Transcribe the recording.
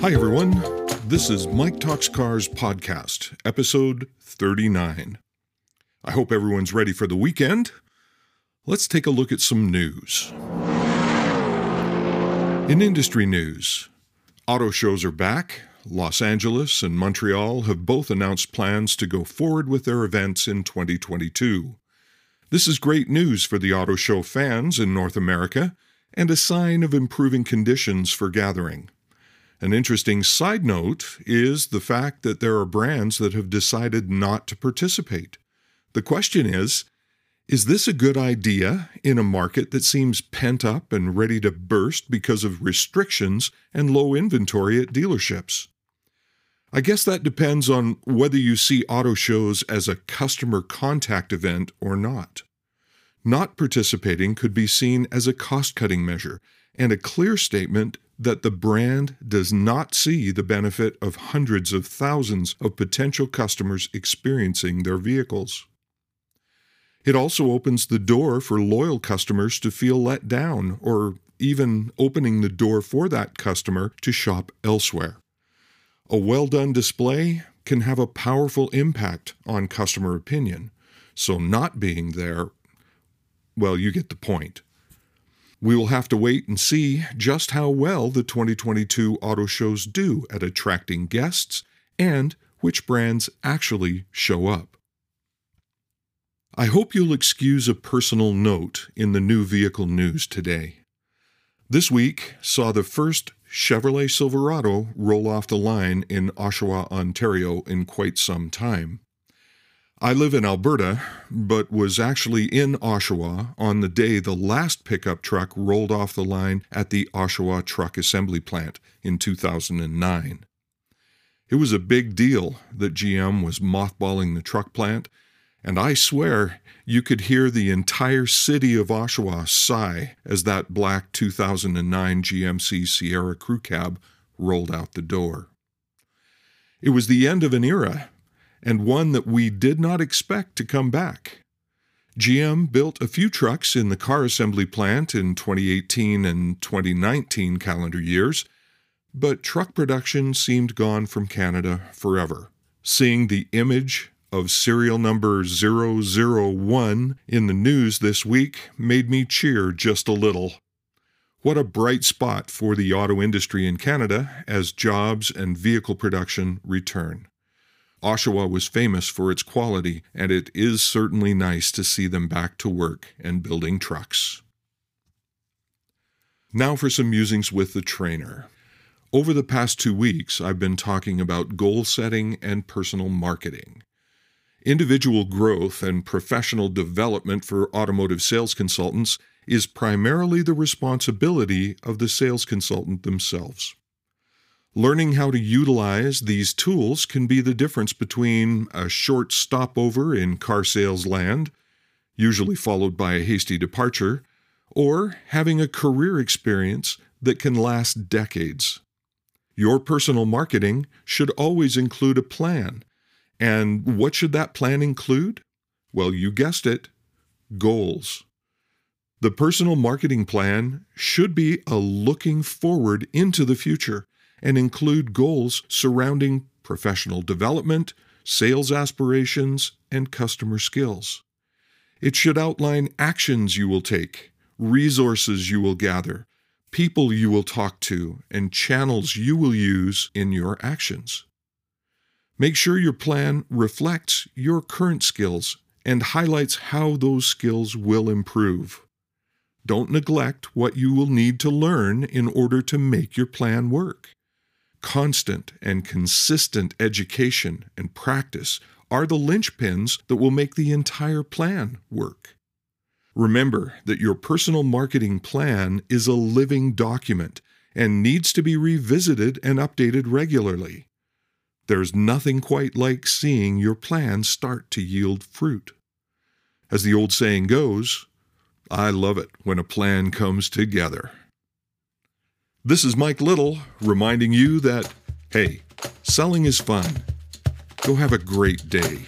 Hi, everyone. This is Mike Talks Cars Podcast, episode 39. I hope everyone's ready for the weekend. Let's take a look at some news. In industry news, auto shows are back. Los Angeles and Montreal have both announced plans to go forward with their events in 2022. This is great news for the auto show fans in North America and a sign of improving conditions for gathering. An interesting side note is the fact that there are brands that have decided not to participate. The question is is this a good idea in a market that seems pent up and ready to burst because of restrictions and low inventory at dealerships? I guess that depends on whether you see auto shows as a customer contact event or not. Not participating could be seen as a cost cutting measure and a clear statement that the brand does not see the benefit of hundreds of thousands of potential customers experiencing their vehicles. It also opens the door for loyal customers to feel let down or even opening the door for that customer to shop elsewhere. A well done display can have a powerful impact on customer opinion, so not being there, well, you get the point. We will have to wait and see just how well the 2022 auto shows do at attracting guests and which brands actually show up. I hope you'll excuse a personal note in the new vehicle news today. This week saw the first Chevrolet Silverado roll off the line in Oshawa, Ontario in quite some time. I live in Alberta, but was actually in Oshawa on the day the last pickup truck rolled off the line at the Oshawa Truck Assembly Plant in 2009. It was a big deal that GM was mothballing the truck plant, and I swear you could hear the entire city of Oshawa sigh as that black 2009 GMC Sierra Crew Cab rolled out the door. It was the end of an era and one that we did not expect to come back. GM built a few trucks in the car assembly plant in 2018 and 2019 calendar years, but truck production seemed gone from Canada forever. Seeing the image of serial number 001 in the news this week made me cheer just a little. What a bright spot for the auto industry in Canada as jobs and vehicle production return. Oshawa was famous for its quality, and it is certainly nice to see them back to work and building trucks. Now for some musings with the trainer. Over the past two weeks, I've been talking about goal setting and personal marketing. Individual growth and professional development for automotive sales consultants is primarily the responsibility of the sales consultant themselves. Learning how to utilize these tools can be the difference between a short stopover in car sales land, usually followed by a hasty departure, or having a career experience that can last decades. Your personal marketing should always include a plan. And what should that plan include? Well, you guessed it goals. The personal marketing plan should be a looking forward into the future and include goals surrounding professional development, sales aspirations, and customer skills. It should outline actions you will take, resources you will gather, people you will talk to, and channels you will use in your actions. Make sure your plan reflects your current skills and highlights how those skills will improve. Don't neglect what you will need to learn in order to make your plan work. Constant and consistent education and practice are the linchpins that will make the entire plan work. Remember that your personal marketing plan is a living document and needs to be revisited and updated regularly. There's nothing quite like seeing your plan start to yield fruit. As the old saying goes, I love it when a plan comes together. This is Mike Little reminding you that, hey, selling is fun. Go have a great day.